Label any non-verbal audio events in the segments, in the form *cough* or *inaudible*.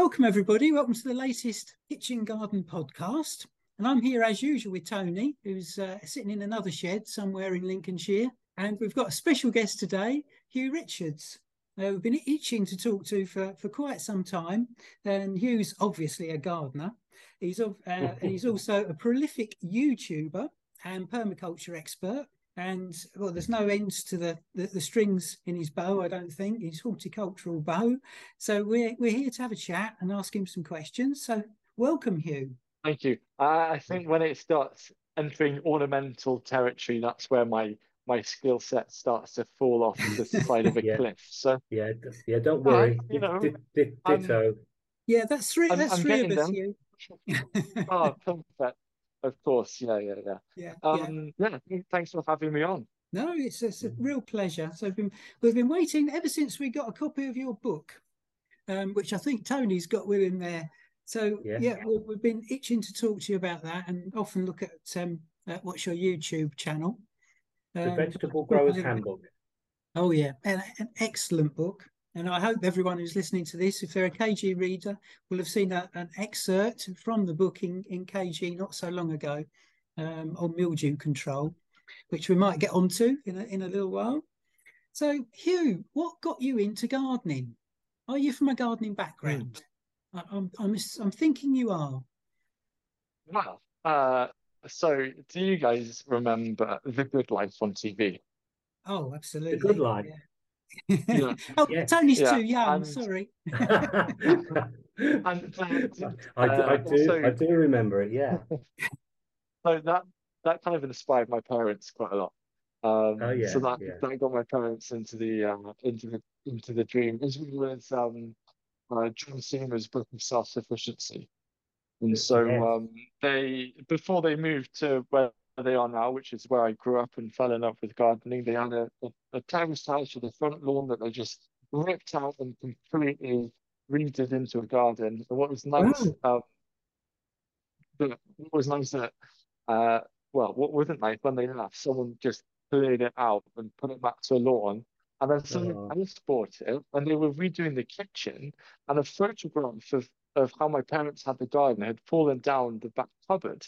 Welcome, everybody. Welcome to the latest Kitchen Garden podcast. And I'm here as usual with Tony, who's uh, sitting in another shed somewhere in Lincolnshire. And we've got a special guest today, Huw Richards. Uh, we've been itching to talk to for, for quite some time. And Huw's obviously a gardener. He's, uh, and he's also a prolific YouTuber and permaculture expert. And well, there's no ends to the, the, the strings in his bow, I don't think, his horticultural bow. So we're we're here to have a chat and ask him some questions. So welcome, Huw. Thank you. Uh, I think when it starts entering ornamental territory, that's where my my skill set starts to fall off the *laughs* side of a Yeah. cliff. So Yeah, yeah. Don't worry. you know, Di- di- I'm- ditto. Yeah, that's three. I'm- that's I'm three of us, them. Huw. oh, *laughs* perfect. Of course, yeah, yeah, yeah. yeah, yeah. Um, yeah. Thanks for having me on. No, it's, it's a real pleasure. So we've been, we've been waiting ever since we got a copy of your book, um, which I think Tony's got with him there. So yeah, Yeah. we, we've been itching to talk to you about that, and often look at um, at what's your YouTube channel. The Um, Vegetable Growers *laughs* Handbook. Oh yeah, an, an excellent book. And I hope everyone who's listening to this, if they're a KG reader, will have seen a, an excerpt from the book in, in KG not so long ago um, on mildew control, which we might get onto in a, in a little while. So, Huw, what got you into gardening? Are you from a gardening background? I, I'm, I'm, I'm thinking you are. Wow. Uh, so do you guys remember The Good Life on TV? Oh, absolutely. The Good Life. Yeah. Yeah. *laughs* oh, Yeah. Tony's Yeah, too young. and- Sorry. *laughs* *laughs* And I, uh, I do, I do remember it. Yeah. so that that kind of inspired my parents quite a lot. Um, Oh, yeah, so that yeah. that got my parents into the uh, into the into the dream, as well as um, uh, John Seymour's book of self sufficiency. And so Yes. um, they before they moved to where they are now, which is where I grew up and fell in love with gardening, they had a, a, a terrace house with a front lawn that they just ripped out and completely redid into a garden. And what was nice, um, the, what was nice that uh, well, what wasn't nice when they left, someone just cleared it out and put it back to a lawn. And then someone else bought it and they were redoing the kitchen and a photograph of, of how my parents had the garden had fallen down the back cupboard.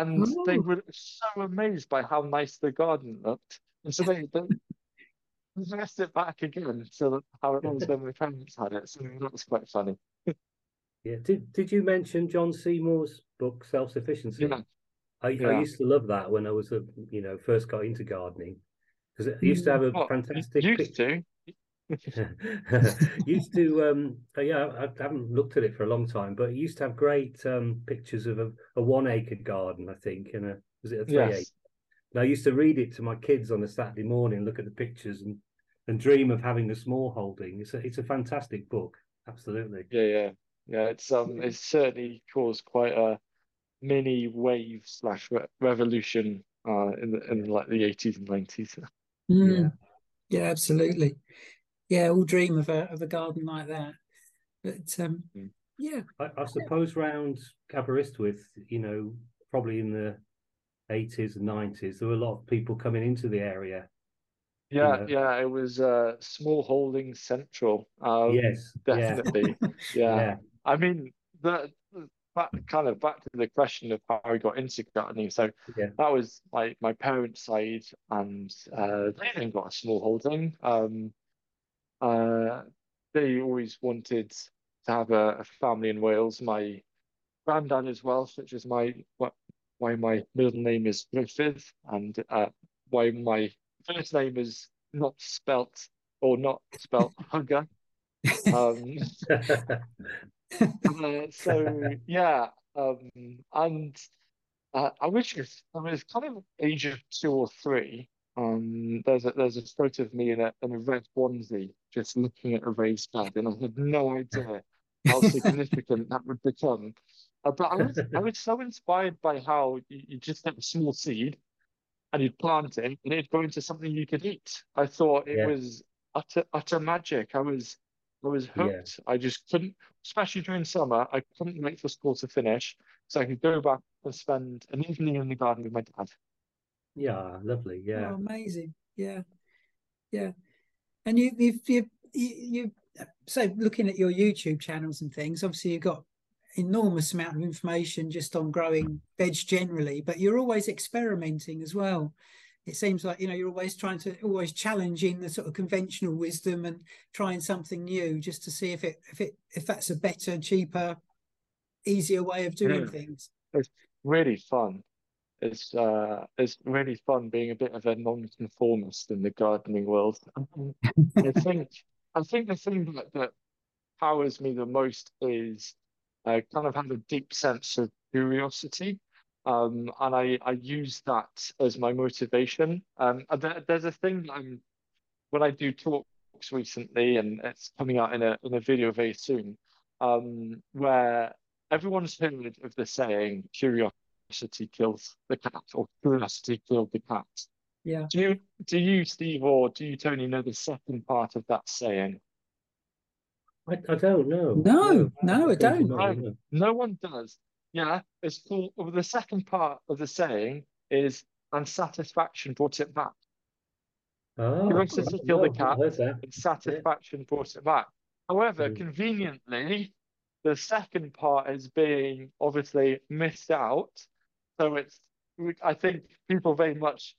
And they Oh. were so amazed by how nice the garden looked. And so they, they *laughs* reversed it back again so that how it was when my parents had it. So that was quite funny. Yeah. Did Did you mention John Seymour's book Self Sufficiency? Yeah. I, I used to love that when I was a you know first got into gardening because it used to mm. have a Well, fantastic used to. *laughs* used to um uh, yeah I, I haven't looked at it for a long time but it used to have great um pictures of a, a one acre garden I think and a was it a three Yes. acre and I used to read it to my kids on a Saturday morning look at the pictures and and dream of having a small holding it's a it's a fantastic book absolutely Yeah, yeah, yeah. It's um, it's certainly caused quite a mini wave slash re revolution uh in the in like the eighties and nineties. Mm. Yeah, absolutely. Yeah, all dream of a of a garden like that. But um, Mm. yeah, I, I suppose round Aberystwyth you know probably in the 80s and 90s there were a lot of people coming into the area Yeah, know. yeah. It was uh small holding central. Um, yes definitely. *laughs* Yeah. yeah I mean the back kind of back to the question of how I got into gardening. So Yeah. that was like my parents' side, and uh, they then got a small holding. Um, uh, they always wanted to have a, a family in Wales. My granddad is Welsh, which is my why my middle name is Griffith and uh, why my first name is not spelt or not spelt *laughs* Hugger. Um, *laughs* uh, so yeah, um, and uh, I wish I was kind of age of two or three. Um, there's a there's a photo of me in a in a red onesie just looking at a raised bed, and I had no idea how *laughs* significant that would become. Uh, but I was I was so inspired by how you, you just get a small seed and you'd plant it and it'd grow into something you could eat. I thought it Yeah. was utter utter magic. I was I was Yeah. hooked. I just couldn't, especially during summer, I couldn't wait for school to finish so I could go back and spend an evening in the garden with my dad. Yeah, lovely. Yeah. Oh, amazing. Yeah. Yeah. And you, you've, you, you, you, so looking at your YouTube channels and things, obviously you've got enormous amount of information just on growing veg generally, but you're always experimenting as well. It seems like, you know, you're always trying to, always challenging the sort of conventional wisdom and trying something new just to see if it, if it, if that's a better, cheaper, easier way of doing Yeah. things. It's really fun. It's uh, it's really fun being a bit of a non-conformist in the gardening world. I think I think the thing that, that powers me the most is I kind of have a deep sense of curiosity. Um, and I, I use that as my motivation. Um, there, there's a thing that I'm when I do talks recently, and it's coming out in a in a video very soon, um, where everyone's heard of the saying "curiosity kills the cat" or "curiosity killed the cat." Yeah. Do you do you, Steve, or do you, Tony, know the second part of that saying? I, I don't know. No, no, I don't. you No. no. No one does. Yeah, it's called, well, the second part of the saying is unsatisfaction brought it back. Oh, Curiosity I- killed the cat. I heard that. and satisfaction brought it back. However, Mm. conveniently, the second part is being obviously missed out. So it's, I think people very much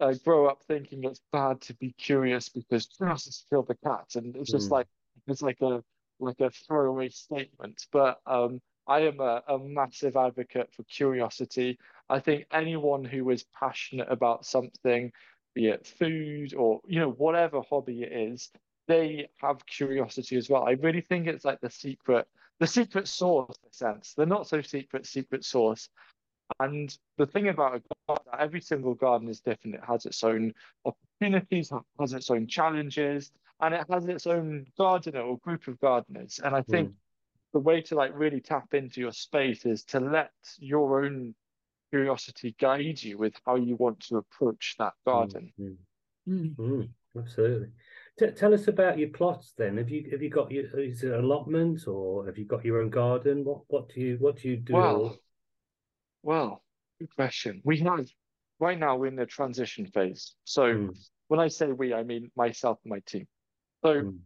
uh, grow up thinking it's bad to be curious because curiosity killed the cat, and it's just Mm. like it's like a like a throwaway statement. But um, I am a, a massive advocate for curiosity. I think anyone who is passionate about something, be it food or you know whatever hobby it is, they have curiosity as well. I really think it's like the secret, the secret source in a sense. The not so secret secret sauce. And the thing about a garden, every single garden is different. It has its own opportunities, has its own challenges, and it has its own gardener or group of gardeners. And I think Mm. the way to like really tap into your space is to let your own curiosity guide you with how you want to approach that garden. Mm, Mm. mm, mm, absolutely. T tell us about your plots then. Have you have you got your is it allotment or have you got your own garden? What what do you what do you do? Well, well, good question. We have right now we're in the transition phase. So Mm, when I say we, I mean myself and my team. So mm,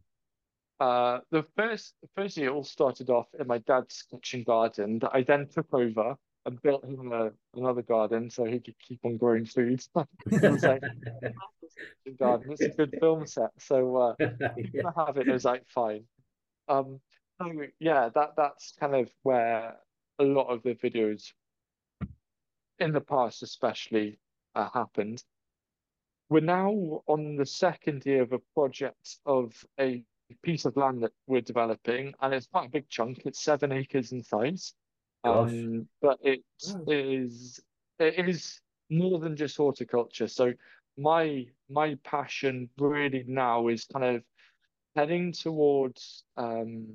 Uh, the first the first year all started off in my dad's kitchen garden that I then took over and built him a, another garden so he could keep on growing food. *laughs* It was like *laughs* garden. It's a good film set, so uh, *laughs* Yeah. I have it. It was like fine. Um, so yeah, that that's kind of where a lot of the videos in the past, especially, uh, happened. We're now on the second year of a project of a piece of land that we're developing, and it's quite a big chunk. It's seven acres in size. Um, but it Wow. is it is more than just horticulture. So my my passion really now is kind of heading towards um,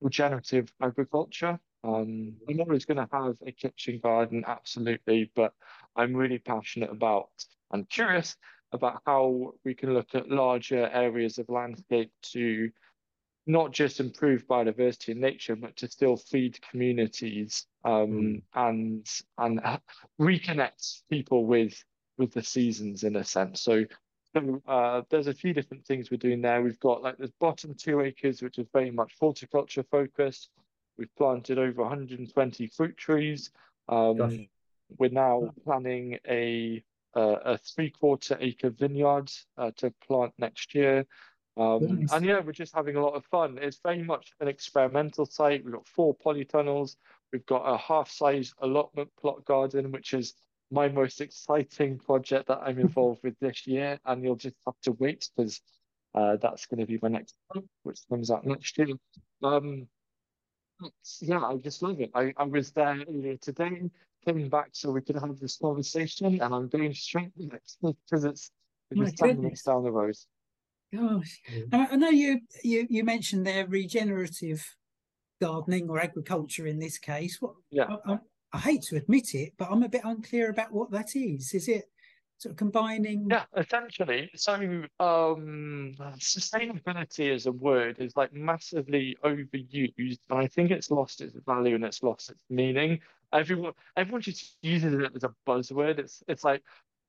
regenerative agriculture. Um, I'm always going to have a kitchen garden, absolutely, but I'm really passionate about and curious about how we can look at larger areas of landscape to not just improve biodiversity in nature, but to still feed communities um, and and uh, reconnect people with with the seasons in a sense. So so uh, there's a few different things we're doing there. We've got like this bottom two acres, which is very much horticulture focused. We've planted over 120 fruit trees. Um, we're now planning a uh, a three quarter acre vineyard uh, to plant next year. Um, Nice. and yeah, we're just having a lot of fun. It's very much an experimental site. We've got four polytunnels. We've got a half-size allotment plot garden, which is my most exciting project that I'm *laughs* involved with this year. And you'll just have to wait because uh, that's going to be my next one, which comes out next year. Um, yeah, I just love it. I, I was there earlier today, came back so we could have this conversation, and I'm going straight next because it's it's 10 goodness. minutes down the road. Gosh, Mm. I, I know you, you you mentioned there regenerative gardening or agriculture in this case. What Yeah. I, I, I hate to admit it, but I'm a bit unclear about what that is. Is it sort of combining? Yeah, essentially. So, um, sustainability as a word is like massively overused, and I think it's lost its value and it's lost its meaning. Everyone, everyone just uses it as a buzzword. It's, it's like,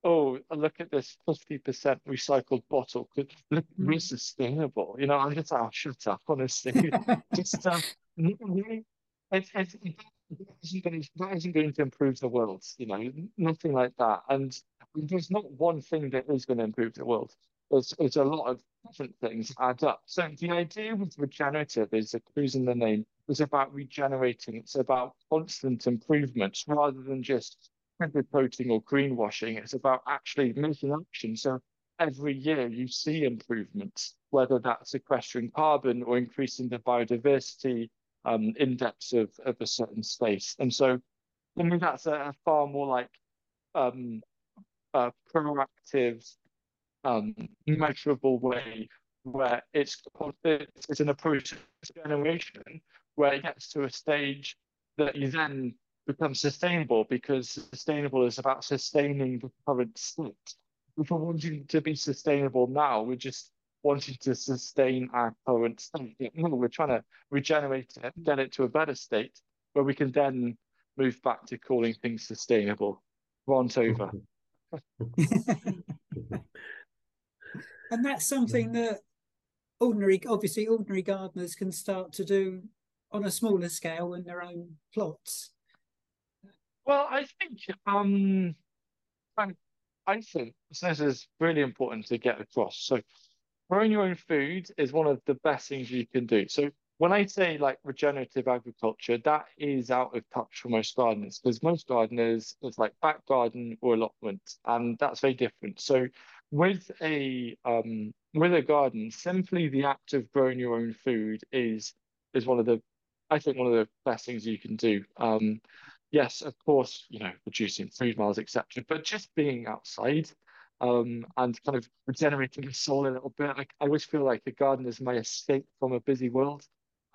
oh, look at this 50% recycled bottle. Could look, Mm. sustainable. You know, I'm just, oh, shut up, honestly. *laughs* Just, um, n- really, it's, it's, it isn't going to, that isn't going to improve the world, you know, nothing like that. And there's not one thing that is going to improve the world. It's, there's a lot of different things add up. So the idea with regenerative is a clues in the name. It's about regenerating. It's about constant improvements rather than just coating or greenwashing. It's about actually making action. So every year you see improvements, whether that's sequestering carbon or increasing the biodiversity um, index of, of a certain space. And so I mean that's a, a far more like um, uh, proactive, um, measurable way where it's it's, an approach to generation where it gets to a stage that you then become sustainable because sustainable is about sustaining the current state. If we're wanting to be sustainable now, we're just wanting to sustain our current state. No, we're trying to regenerate it, get it to a better state where we can then move back to calling things sustainable. Rant over. And that's something that ordinary, obviously, ordinary gardeners can start to do on a smaller scale in their own plots. Well, I think um, I, I think this is really important to get across. So, growing your own food is one of the best things you can do. So, when I say like regenerative agriculture, that is out of touch for most gardeners because most gardeners it's like back garden or allotment, and that's very different. So, with a um, with a garden, simply the act of growing your own food is is one of the I think one of the best things you can do. Um, yes, of course, you know, reducing food miles, etc. But just being outside um, and kind of regenerating the soul a little bit. I, I always feel like a garden is my escape from a busy world.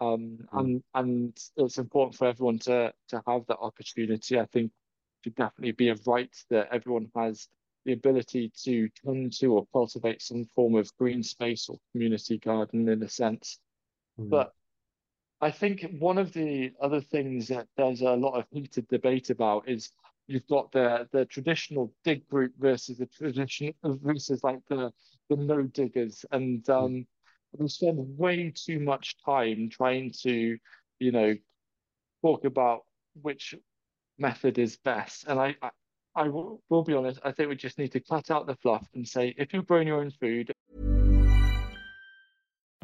Um, and and it's important for everyone to to have that opportunity. I think it should definitely be a right that everyone has the ability to tend to or cultivate some form of green space or community garden in a sense. Mm. But I think one of the other things that there's a lot of heated debate about is you've got the the traditional dig group versus the tradition versus like the the no diggers, and um, we spend way too much time trying to, you know, talk about which method is best. And I, I, I will be honest, I think we just need to cut out the fluff and say if you're growing your own food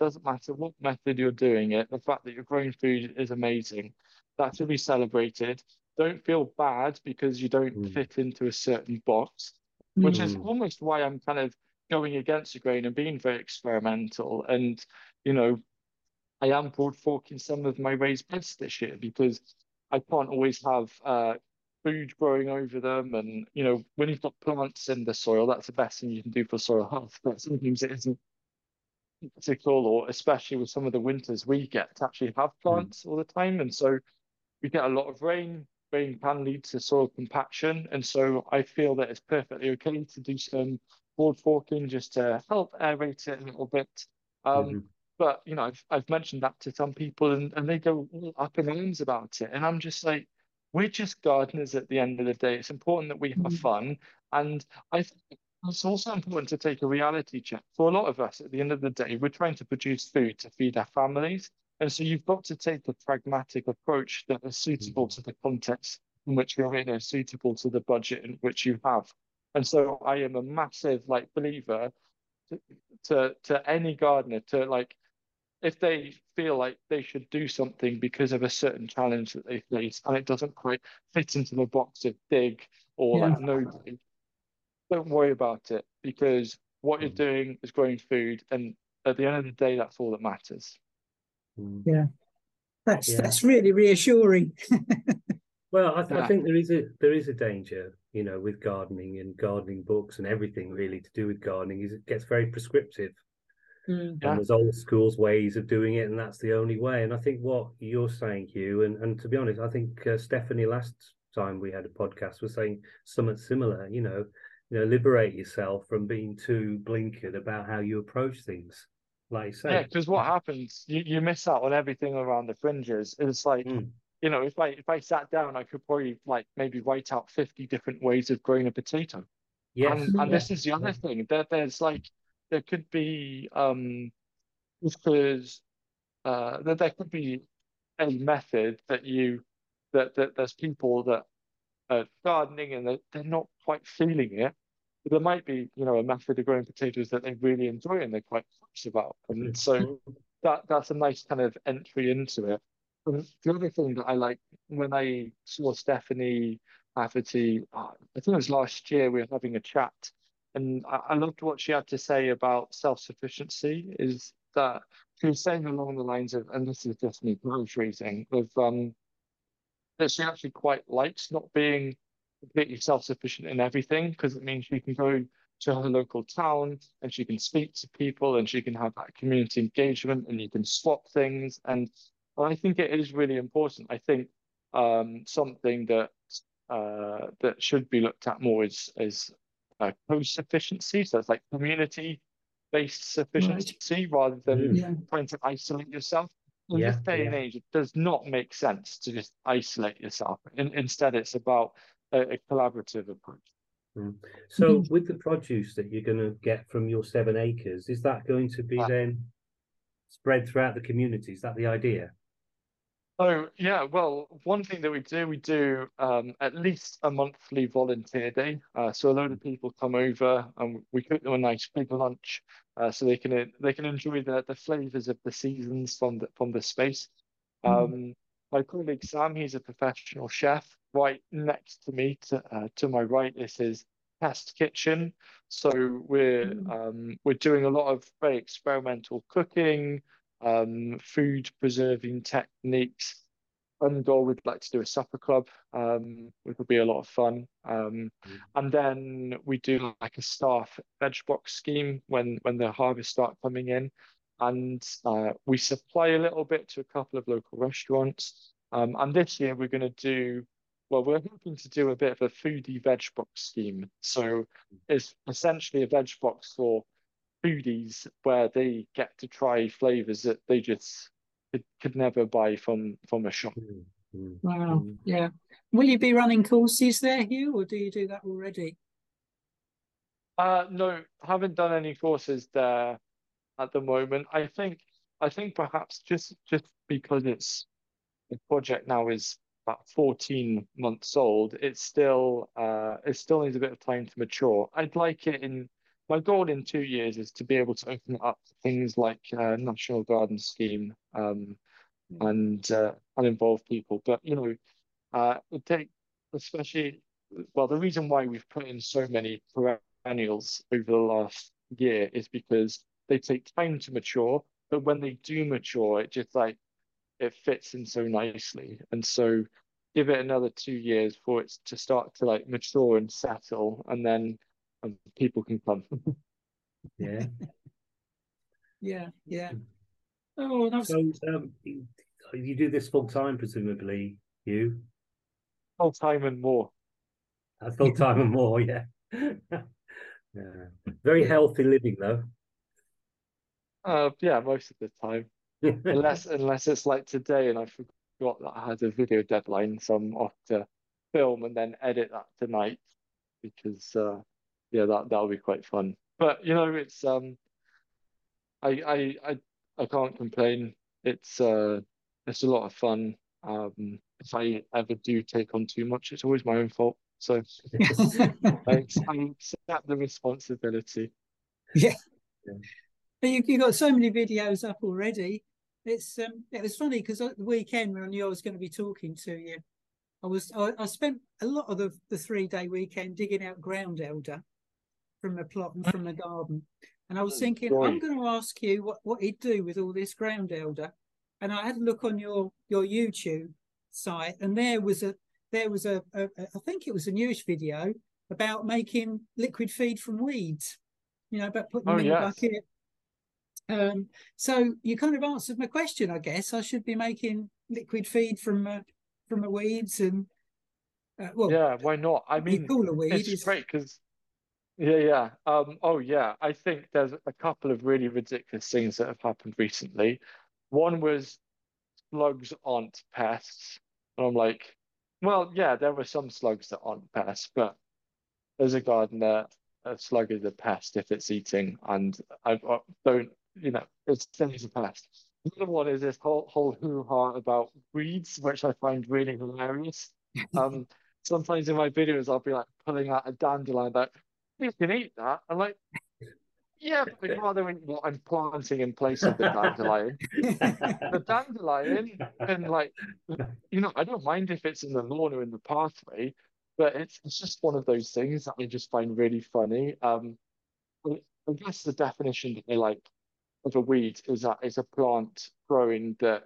Doesn't matter what method you're doing it, the fact that you're growing food is amazing. That should be celebrated. Don't feel bad because you don't Mm. fit into a certain box, which is Mm. almost why I'm kind of going against the grain and being very experimental. And, you know, I am broad forking some of my raised beds this year because I can't always have uh, food growing over them. And, you know, when you've got plants in the soil, that's the best thing you can do for soil health. But sometimes it isn't practical, or especially with some of the winters we get to actually have plants all the time. And so we get a lot of rain. Rain can lead to soil compaction. And so I feel that it's perfectly okay to do some broad forking just to help aerate it a little bit. Um, Mhm. but you know, I've I've mentioned that to some people and, and they go all up in arms about it. And I'm just like, we're just gardeners at the end of the day. It's important that we have fun. And I think it's also important to take a reality check. For a lot of us, at the end of the day, we're trying to produce food to feed our families. And so you've got to take a pragmatic approach that is suitable mm-hmm. to the context in which you're in, is suitable to the budget in which you have. And so I am a massive like believer to, to to any gardener to like if they feel like they should do something because of a certain challenge that they face and it doesn't quite fit into the box of dig or Yeah. like no dig, don't worry about it because what you're doing is growing food and at the end of the day that's all that matters. Mm. Yeah. That's Yeah. that's really reassuring. *laughs* Well, I, th- I think there is a there is a danger, you know, with gardening and gardening books and everything really to do with gardening is it gets very prescriptive. Mm. Yeah. And there's old school's ways of doing it, and that's the only way. And I think what you're saying, Huw, and, and to be honest, I think uh, Stephanie last time we had a podcast was saying something similar. You know, you know, liberate yourself from being too blinkered about how you approach things. Like you say, Yeah, because what happens, you, you miss out on everything around the fringes. It's like, Mm. you know, if I if I sat down, I could probably like maybe write out 50 different ways of growing a potato. yes, And, and Yeah. this is the other thing that there's like there could be um because uh that there could be a method that you that that there's people that are gardening and that they're not quite feeling it. There might be, you know, a method of growing potatoes that they really enjoy and they're quite close about. And so that that's a nice kind of entry into it. And the other thing that I like when I saw Stephanie Hafferty, uh, I think it was last year, we were having a chat, and I, I loved what she had to say about self-sufficiency. Is that she was saying along the lines of, and this is just me paraphrasing, of um, that she actually quite likes not being completely self-sufficient in everything because it means she can go to her local town and she can speak to people and she can have that community engagement and you can swap things and, and I think it is really important. I think um, something that uh, that should be looked at more is is uh, co-sufficiency. So it's like community-based sufficiency rather than. Yeah. trying to isolate yourself. In Yeah, this day and age, it does not make sense to just isolate yourself. In, instead, it's about a, a collaborative approach. Mm. So, Mhm. with the produce that you're going to get from your seven acres, is that going to be then spread throughout the community? Is that the idea? So yeah, well, one thing that we do, we do um, at least a monthly volunteer day. Uh, so a load of people come over and we cook them a nice big lunch, uh, so they can they can enjoy the the flavors of the seasons from the from the space. Um, my colleague Sam, he's a professional chef. Right next to me, to uh, to my right, this is his test kitchen. So we're um, we're doing a lot of very experimental cooking um, food preserving techniques. One goal we'd like to do a supper club, um, which would be a lot of fun. Um, and then we do like a staff veg box scheme when when the harvest start coming in, and uh, we supply a little bit to a couple of local restaurants. Um, and this year we're going to do, well, we're hoping to do a bit of a foodie veg box scheme. So it's essentially a veg box for foodies where they get to try flavors that they just could, could never buy from from a shop. Mm, mm, Wow. mm. Yeah. Will you be running courses there, Huw, or do you do that already? Uh, no, haven't done any courses there at the moment. I think I think perhaps just just because it's the project now is about 14 months old, it's still uh, it still needs a bit of time to mature. I'd like it in my goal in two years is to be able to open it up things like uh, National Garden Scheme um, and uh, and involve people. But you know, uh, it take especially well the reason why we've put in so many perennials over the last year is because they take time to mature, but when they do mature, it just like it fits in so nicely. And so give it another two years for it to start to like mature and settle, and then um, people can come. *laughs* yeah. yeah, yeah. Oh, that's... so um, you do this full time, presumably, you full time and more. Uh, full time and more, yeah. *laughs* yeah. Very healthy living, though. Uh, yeah, most of the time *laughs* unless unless it's like today and I forgot that I had a video deadline, so I'm off to film and then edit that tonight because uh, yeah, that that'll be quite fun. But you know, it's um, I I I I can't complain. It's uh, it's a lot of fun. Um, if I ever do take on too much, it's always my own fault. So *laughs* I, accept the responsibility. Yeah. yeah. You, you got so many videos up already. It's um, it was funny because at the weekend when I knew I was going to be talking to you, I was I, I spent a lot of the, the three day weekend digging out ground elder from the plot and from the garden, and I was oh, thinking I'm going to ask you what what he'd do with all this ground elder, and I had a look on your your YouTube site, and there was a there was a, a, a I think it was a newish video about making liquid feed from weeds, you know, about putting oh, them in yes. a bucket um, so you kind of answered my question, I guess. I should be making liquid feed from uh, from the weeds and uh, well, yeah, why not? I mean, weed it's great because yeah, yeah. Um, oh yeah, I think there's a couple of really ridiculous things that have happened recently. One was slugs aren't pests, and I'm like, well, yeah, there were some slugs that aren't pests, but as a gardener, a slug is a pest if it's eating, and I, I don't you know, it's things of past. The other one is this whole whole hoo-ha about weeds, which I find really hilarious. *laughs* Um, sometimes in my videos, I'll be like pulling out a dandelion, like, you can eat that. I'm like, yeah, but I'd rather eat what I'm planting in place of the dandelion. the *laughs* dandelion, and like, you know, I don't mind if it's in the lawn or in the pathway, but it's, it's just one of those things that I just find really funny. Um, I guess the definition that they like of a weed is that it's a plant growing that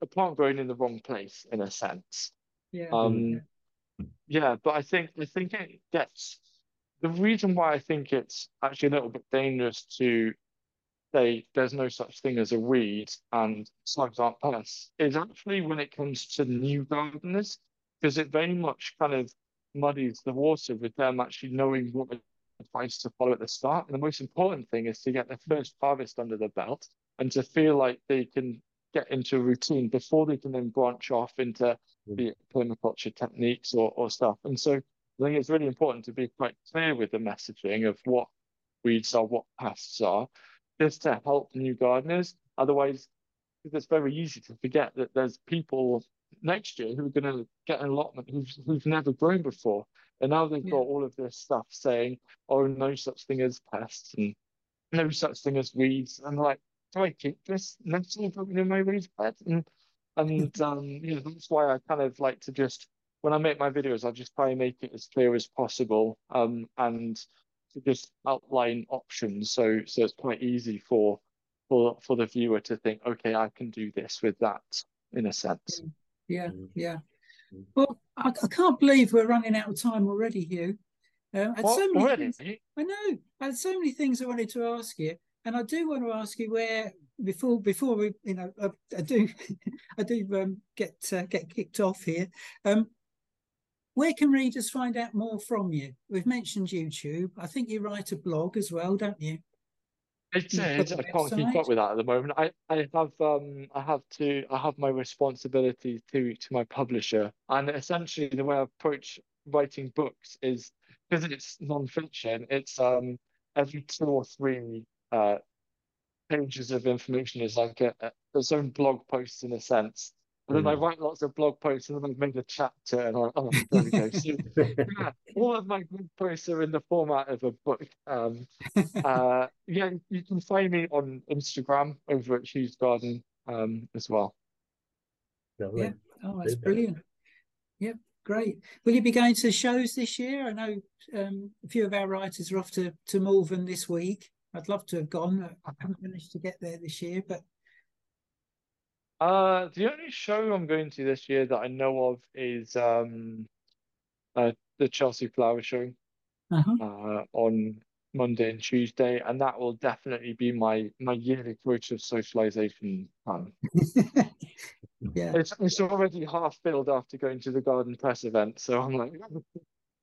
a plant growing in the wrong place in a sense. Yeah. Um, yeah, but I think I think it gets the reason why I think it's actually a little bit dangerous to say there's no such thing as a weed and slugs aren't pests is actually when it comes to new gardeners because it very much kind of muddies the water with them actually knowing what advice to follow at the start. And the most important thing is to get their first harvest under the belt and to feel like they can get into a routine before they can then branch off into mm. the permaculture techniques or, or stuff. And so I think it's really important to be quite clear with the messaging of what weeds are, what pests are, just to help new gardeners. Otherwise, it's very easy to forget that there's people next year who are going to get an allotment who've, who've never grown before. And now they've yeah. got all of this stuff saying, oh, no such thing as pests and no such thing as weeds. And like, do I keep this nettle in my raised bed? And, and *laughs* um, you know, that's why I kind of like to just, when I make my videos, I just try and make it as clear as possible um, and to just outline options. So, so it's quite easy for, for, for the viewer to think, okay, I can do this with that in a sense. Yeah, yeah. Well, I, I, can't believe we're running out of time already, Huw. Um, I, so many things, I know. I had so many things I wanted to ask you, and I do want to ask you where before before we, you know, I, I do, *laughs* I do um, get uh, get kicked off here. Um, where can readers find out more from you? We've mentioned YouTube. I think you write a blog as well, don't you? It's, it's I can't keep up with that at the moment. I, I have um I have to I have my responsibility to to my publisher, and essentially the way I approach writing books is because it's non-fiction. It's um every two or three uh pages of information is like a, a its own blog post in a sense. And then I write lots of blog posts and then I've made a chapter and I, oh, there we go. So, *laughs* yeah, all of my blog posts are in the format of a book. Um, uh, yeah, you can find me on Instagram over at Huw's Garden um, as well. Lovely. Yeah. Oh, that's Super. brilliant. Yep, great. Will you be going to shows this year? I know um, a few of our writers are off to, to Malvern this week. I'd love to have gone. I haven't managed to get there this year, but Uh, the only show I'm going to this year that I know of is um, uh, the Chelsea Flower Show uh-huh. uh, on Monday and Tuesday, and that will definitely be my my yearly quota of socialization time. *laughs* yeah, It's it's already half filled after going to the Garden Press event, so I'm like,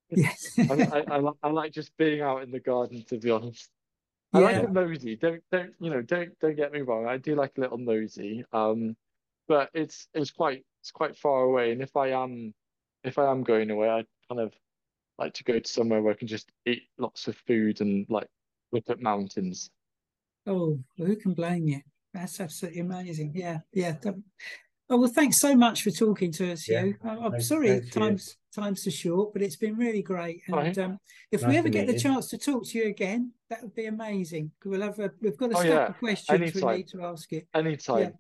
yes, *laughs* I, I, I, I like just being out in the garden, to be honest. I like a nosy. Don't don't you know? Don't don't get me wrong. I do like a little nosy. Um, but it's it's quite it's quite far away. And if I am if I am going away, I kind of like to go to somewhere where I can just eat lots of food and like look at mountains. Oh, well, who can blame you? That's absolutely amazing. Yeah, yeah. that- Oh well, thanks so much for talking to us, Yeah, Huw. I- I'm thanks- sorry thanks, Huw. times times are short, but it's been really great. And Right. um, if Nice we ever get the you. chance to talk to you again, that would be amazing. We'll have a we've got a Oh, stack yeah, of questions we need to ask you. Anytime.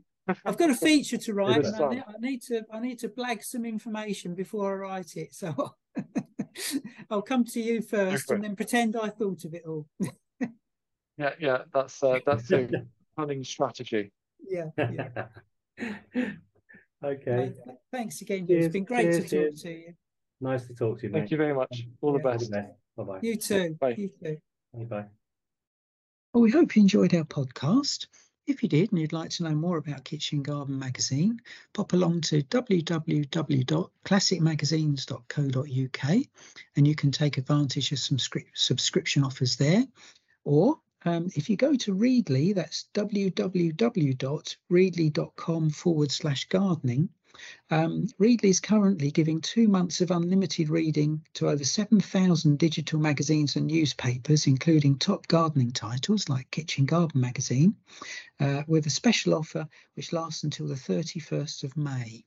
I've got a *laughs* feature to write, and I need, I need to I need to blag some information before I write it. So *laughs* I'll come to you first, and then pretend I thought of it all. *laughs* Yeah, yeah. That's uh, that's a cunning strategy. yeah. yeah. okay. No, thanks again. Huw. It's Cheers, been great cheers, to talk cheers. to you. Nice to talk to you, Thank you very much. All the best. Bye bye. You too. Bye. You too. Bye. Well, we hope you enjoyed our podcast. If you did and you'd like to know more about Kitchen Garden magazine, pop along to www.classicmagazines.co.uk and you can take advantage of some scrip- subscription offers there. Or um, if you go to Readly, that's www.readly.com forward slash gardening. Um, Readly is currently giving two months of unlimited reading to over 7,000 digital magazines and newspapers, including top gardening titles like Kitchen Garden Magazine, uh, with a special offer which lasts until the 31st of May.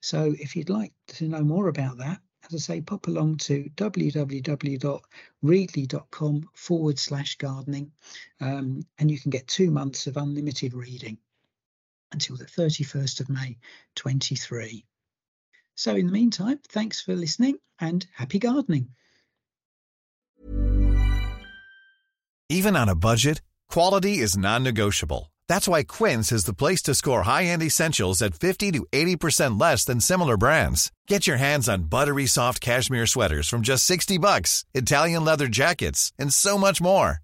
So if you'd like to know more about that, as I say, pop along to www.readly.com forward slash gardening, um, and you can get two months of unlimited reading until the 31st of May 23. So, in the meantime, thanks for listening and happy gardening. Even on a budget, quality is non-negotiable. That's why Quince is the place to score high-end essentials at 50 to 80% less than similar brands. Get your hands on buttery soft cashmere sweaters from just 60 bucks, Italian leather jackets, and so much more.